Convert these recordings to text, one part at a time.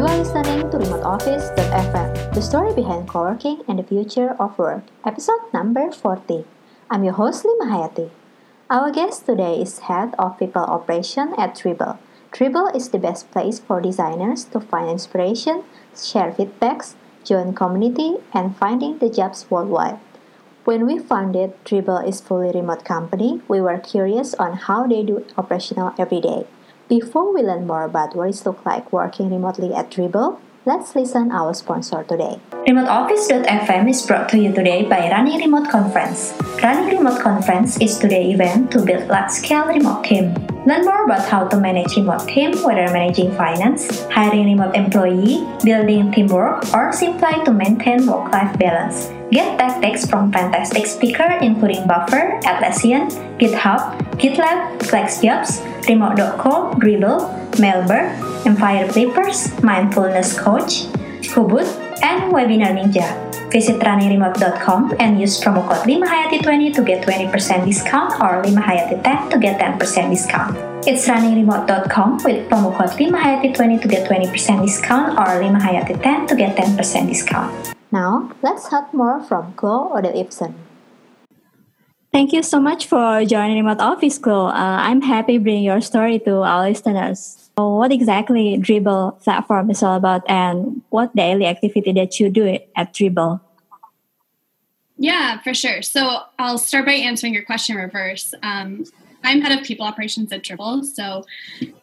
You are listening to Remote Office.fm, the story behind co-working and the future of work, episode number 40. I'm your host Lima Hayati. Our guest today is Head of People Operation at Dribbble. Dribbble is the best place for designers to find inspiration, share feedbacks, join community, and finding the jobs worldwide. When we founded Dribbble is fully remote company, we were curious on how they do operational every day. Before we learn more about what it looks like working remotely at Dribbble, let's listen our sponsor today. RemoteOffice.fm is brought to you today by Running Remote Conference. Running Remote Conference is today's event to build large-scale remote team. Learn more about how to manage remote team, whether managing finance, hiring remote employee, building teamwork, or simply to maintain work-life balance. Get tactics from fantastic speakers including Buffer, Atlassian, GitHub, GitLab, FlexJobs, Remote.co, Dribbble, Mailbird, Empire Clippers, Mindfulness Coach, Kubut, and Webinar Ninja. Visit runningremote.com and use promo code LIMAHAYATI20 to get 20% discount or LIMAHAYATI10 to get 10% discount. It's runningremote.com with promo code LIMAHAYATI20 to get 20% discount or LIMAHAYATI10 to get 10% discount. Now, let's hear more from Chloe Odell Ibsen. Thank you so much for joining Remote Office, Chloe. Uh, I'm happy bring your story to our listeners. What exactly Dribbble platform is all about and what daily activity that you do at Dribbble? Yeah, for sure. So I'll start by answering your question reverse. Um, I'm head of people operations at Dribbble. So,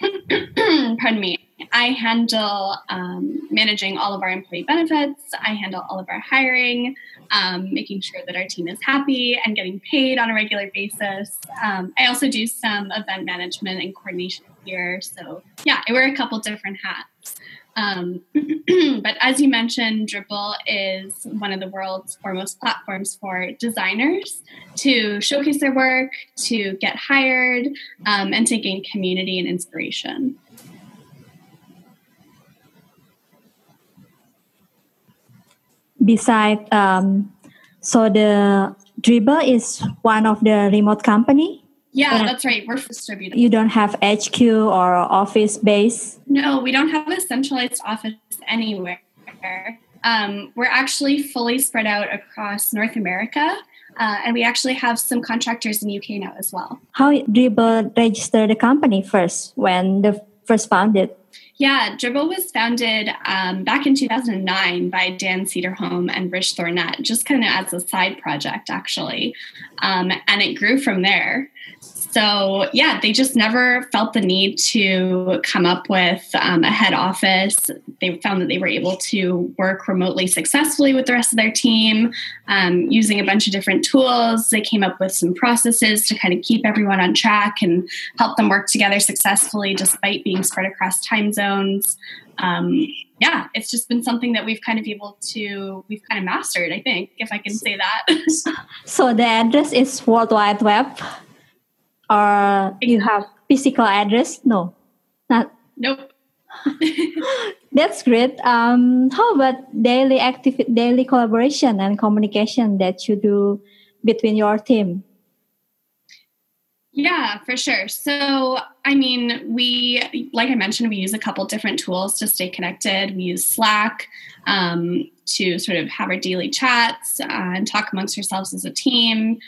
pardon me, I handle um, managing all of our employee benefits. I handle all of our hiring, um, making sure that our team is happy and getting paid on a regular basis. Um, I also do some event management and coordination here. So, yeah, I wear a couple different hats. Um, but as you mentioned, Dribbble is one of the world's foremost platforms for designers to showcase their work, to get hired, um, and to gain community and inspiration. Besides, um, so the Dribbble is one of the remote company yeah, that's right. We're distributed. You don't have HQ or office base? No, we don't have a centralized office anywhere. Um, we're actually fully spread out across North America. Uh, and we actually have some contractors in UK now as well. How Dribbble register the company first when the first founded? Yeah, Dribbble was founded um, back in 2009 by Dan Cederholm and Rich Thornett, just kind of as a side project, actually. Um, and it grew from there. So, yeah, they just never felt the need to come up with um, a head office. They found that they were able to work remotely successfully with the rest of their team um, using a bunch of different tools. They came up with some processes to kind of keep everyone on track and help them work together successfully despite being spread across time zones. Um, yeah, it's just been something that we've kind of able to, we've kind of mastered, I think, if I can say that. so the address is World Wide Web or you have physical address? No, not. Nope. That's great. Um, how about daily active, daily collaboration and communication that you do between your team? Yeah, for sure. So, I mean, we, like I mentioned, we use a couple different tools to stay connected. We use Slack um, to sort of have our daily chats uh, and talk amongst ourselves as a team.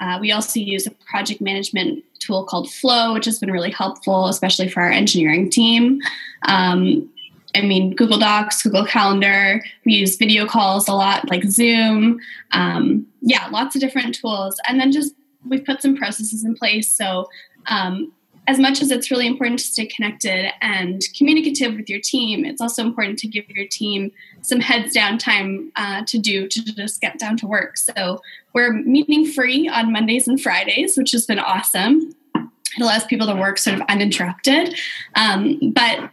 Uh, we also use a project management tool called Flow, which has been really helpful, especially for our engineering team. Um, I mean, Google Docs, Google Calendar. We use video calls a lot, like Zoom. Um, yeah, lots of different tools. And then just we've put some processes in place. So um, as much as it's really important to stay connected and communicative with your team, it's also important to give your team some heads down time uh, to do to just get down to work. So we're meeting free on Mondays and Fridays, which has been awesome. It allows people to work sort of uninterrupted. Um, but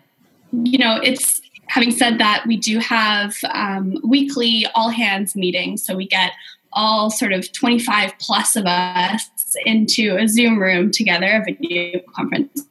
you know, it's having said that, we do have um, weekly all hands meetings. So we get all sort of 25 plus of us into a Zoom room together, a video conference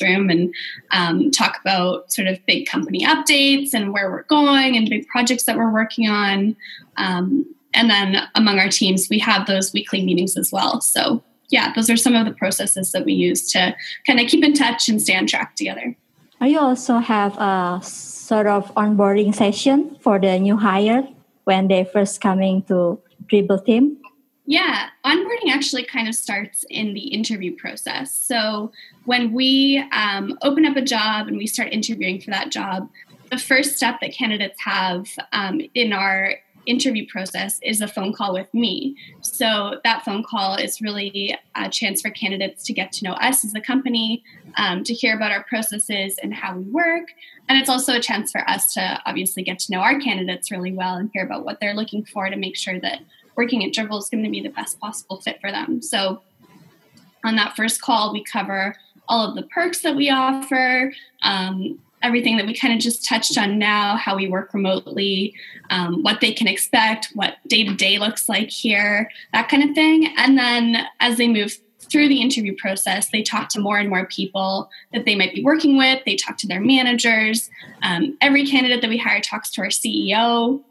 room, and um, talk about sort of big company updates and where we're going and big projects that we're working on. Um, and then among our teams, we have those weekly meetings as well. So, yeah, those are some of the processes that we use to kind of keep in touch and stay on track together. You also have a sort of onboarding session for the new hire when they first coming to Dribbble team? Yeah, onboarding actually kind of starts in the interview process. So when we um, open up a job and we start interviewing for that job, the first step that candidates have um, in our interview process is a phone call with me. So that phone call is really a chance for candidates to get to know us as a company, um, to hear about our processes and how we work. And it's also a chance for us to obviously get to know our candidates really well and hear about what they're looking for to make sure that working at Dribbble is going to be the best possible fit for them. So on that first call, we cover all of the perks that we offer. Um, everything that we kind of just touched on now, how we work remotely, um, what they can expect, what day to day looks like here, that kind of thing. And then as they move through the interview process, they talk to more and more people that they might be working with. They talk to their managers. Um, every candidate that we hire talks to our CEO,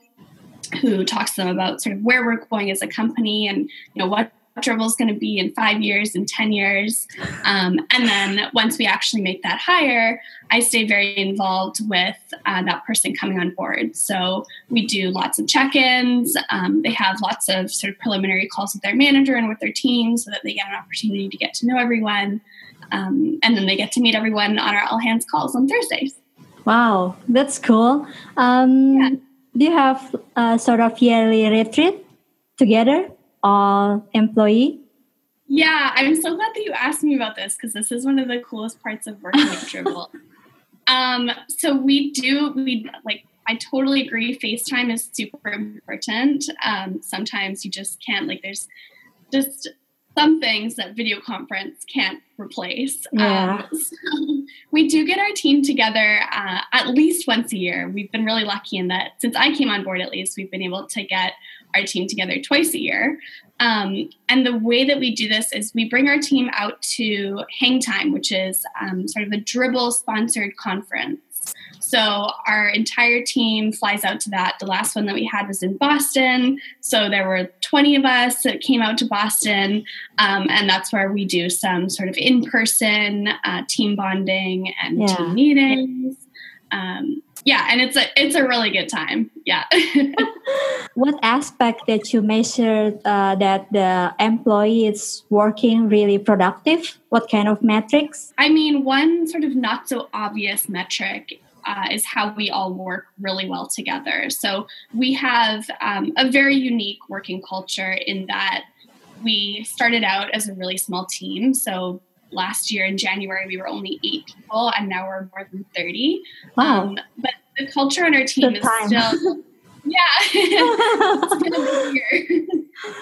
who talks to them about sort of where we're going as a company and you know what Dribbble is going to be in five years and 10 years. Um, and then once we actually make that hire, I stay very involved with uh, that person coming on board. So we do lots of check ins. Um, they have lots of sort of preliminary calls with their manager and with their team so that they get an opportunity to get to know everyone. Um, and then they get to meet everyone on our all hands calls on Thursdays. Wow, that's cool. Um, yeah. Do you have a sort of yearly retreat together? All employee? Yeah, I'm so glad that you asked me about this because this is one of the coolest parts of working at Dribbble. Um, so we do we like I totally agree. FaceTime is super important. Um, sometimes you just can't like there's just some things that video conference can't replace. Yeah. Um, so we do get our team together uh, at least once a year. We've been really lucky in that since I came on board, at least, we've been able to get our team together twice a year. Um, and the way that we do this is we bring our team out to Hang Time, which is um, sort of a dribbble sponsored conference. So our entire team flies out to that. The last one that we had was in Boston. So there were 20 of us that came out to Boston. Um, and that's where we do some sort of in person uh, team bonding and yeah. team meetings. Um, yeah, and it's a it's a really good time. Yeah. what aspect that you measured uh, that the employee is working really productive? What kind of metrics? I mean, one sort of not so obvious metric uh, is how we all work really well together. So we have um, a very unique working culture in that we started out as a really small team. So last year in January, we were only eight people, and now we're more than 30. Wow. Um, but the culture on our team Good is time. still. Yeah,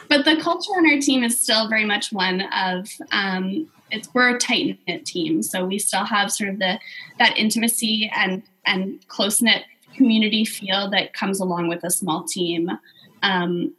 but the culture on our team is still very much one of um, it's we're a tight knit team, so we still have sort of the that intimacy and and close knit community feel that comes along with a small team. Um,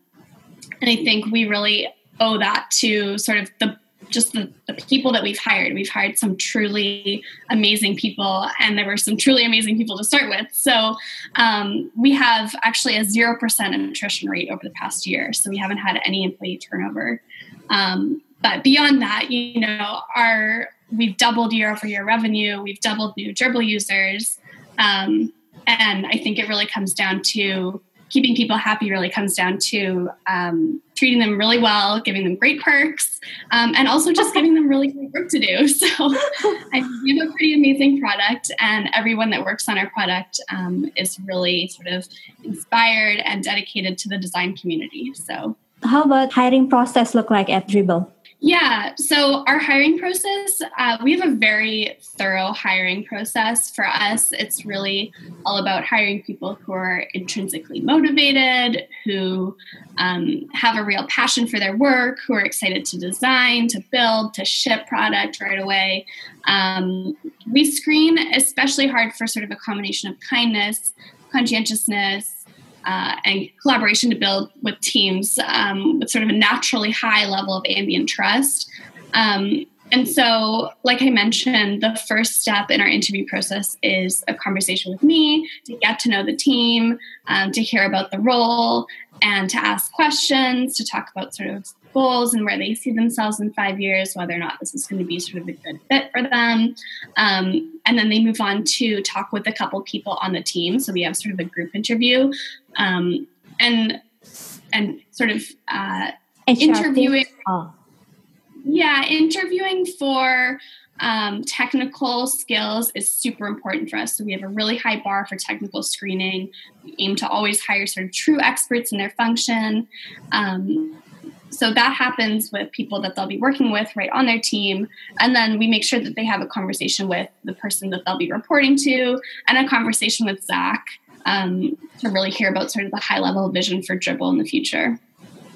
and I think we really owe that to sort of the just the, the, people that we've hired. We've hired some truly amazing people, and there were some truly amazing people to start with. So um, we have actually a 0% attrition rate over the past year. So we haven't had any employee turnover. Um, but beyond that, you know, our we've doubled year over year revenue, we've doubled new Dribbble users. Um, and I think it really comes down to keeping people happy really comes down to um, treating them really well, giving them great perks, um, and also just giving them really great work to do. So I we have a pretty amazing product, and everyone that works on our product um, is really sort of inspired and dedicated to the design community. So, how about hiring process look like at Dribbble? Yeah, so our hiring process, uh, we have a very thorough hiring process. For us, it's really all about hiring people who are intrinsically motivated, who um, have a real passion for their work, who are excited to design, to build, to ship product right away. Um, we screen especially hard for sort of a combination of kindness, conscientiousness, uh, and collaboration to build with teams um, with sort of a naturally high level of ambient trust. Um, and so, like I mentioned, the first step in our interview process is a conversation with me to get to know the team, um, to hear about the role, and to ask questions, to talk about sort of goals and where they see themselves in five years, whether or not this is going to be sort of a good fit for them. Um, and then they move on to talk with a couple people on the team. So we have sort of a group interview, um, and and sort of uh, interviewing. Oh. Yeah, interviewing for um, technical skills is super important for us. So we have a really high bar for technical screening. We aim to always hire sort of true experts in their function. Um, so that happens with people that they'll be working with right on their team. And then we make sure that they have a conversation with the person that they'll be reporting to and a conversation with Zach um, to really hear about sort of the high level vision for dribbble in the future.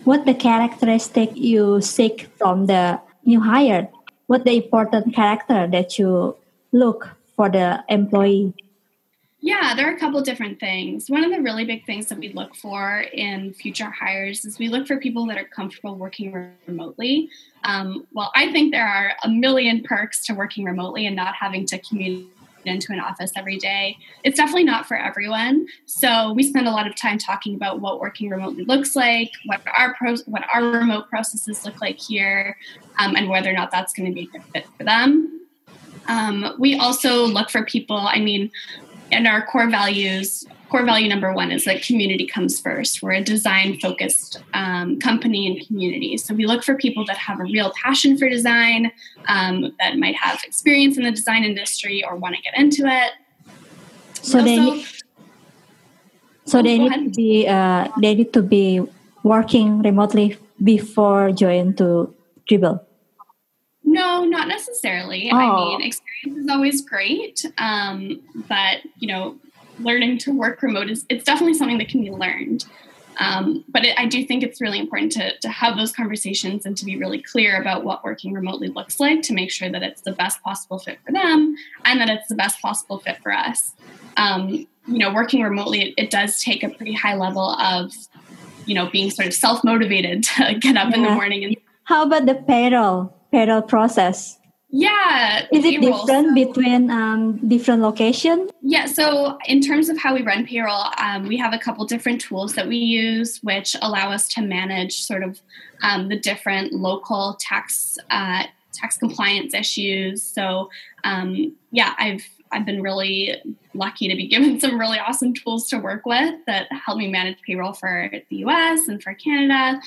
What the characteristic you seek from the new hire? What the important character that you look for the employee? Yeah, there are a couple different things. One of the really big things that we look for in future hires is we look for people that are comfortable working remotely. Um, well, I think there are a million perks to working remotely and not having to commute into an office every day. It's definitely not for everyone. So we spend a lot of time talking about what working remotely looks like, what our what our remote processes look like here, um, and whether or not that's going to be a good fit for them. Um, we also look for people. I mean, and our core values core value number one is that community comes first. We're a design focused um, company and community. So we look for people that have a real passion for design um, that might have experience in the design industry or want to get into it. So they need, so oh, they need to be uh, they need to be working remotely before join to dribbble no, not necessarily. Oh. I mean, experience is always great, um, but you know, learning to work remote is it's definitely something that can be learned. Um, but it, I do think it's really important to, to have those conversations and to be really clear about what working remotely looks like to make sure that it's the best possible fit for them and that it's the best possible fit for us. Um, you know, working remotely, it, it, does take a pretty high level of, you know, being sort of self motivated to get up yeah. in the morning. And how about the payroll? Payroll process? Yeah. Is it payroll. different so, between um, different locations? Yeah. So, in terms of how we run payroll, um, we have a couple different tools that we use, which allow us to manage sort of um, the different local tax uh, tax compliance issues. So, um, yeah, I've I've been really lucky to be given some really awesome tools to work with that help me manage payroll for the U.S. and for Canada.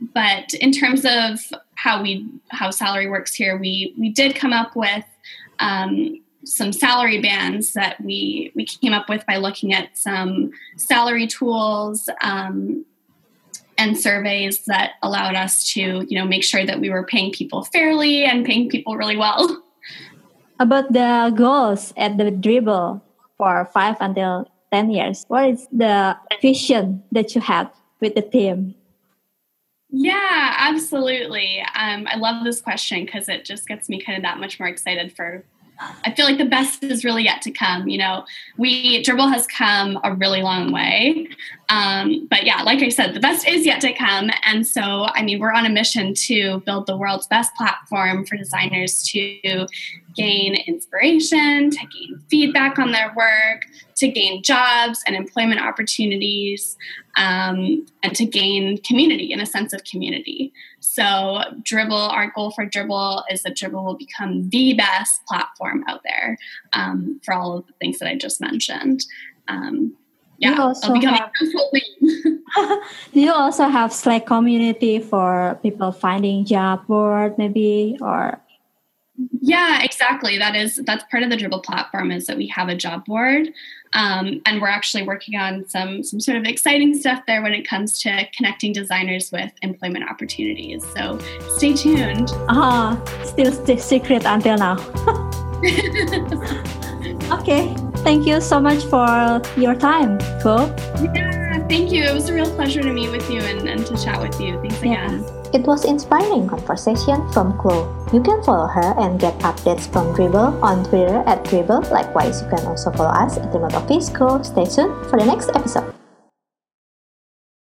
But in terms of how we how salary works here, we we did come up with um, some salary bands that we we came up with by looking at some salary tools um, and surveys that allowed us to you know make sure that we were paying people fairly and paying people really well. About the goals at the dribbble for five until ten years, what is the vision that you have with the team? Yeah, absolutely. Um, I love this question because it just gets me kind of that much more excited for. I feel like the best is really yet to come. You know, we Dribbble has come a really long way, um, but yeah, like I said, the best is yet to come. And so, I mean, we're on a mission to build the world's best platform for designers to gain inspiration, to gain feedback on their work, to gain jobs and employment opportunities, um, and to gain community and a sense of community. So, Dribbble, our goal for Dribbble is that Dribbble will become the best platform out there um, for all of the things that I just mentioned. Um, yeah, you also have, do you also have Slack community for people finding job board maybe or yeah, exactly. That is that's part of the Dribbble platform is that we have a job board, um, and we're actually working on some some sort of exciting stuff there when it comes to connecting designers with employment opportunities. So stay tuned. Ah, uh, still st- secret until now. okay, thank you so much for your time. Cool. Yeah, thank you. It was a real pleasure to meet with you and, and to chat with you. Thanks again. Yeah. It was inspiring conversation from Chloe. You can follow her and get updates from Dribbble on Twitter at Dribbble. Likewise, you can also follow us at Remote Office Co. Stay tuned for the next episode.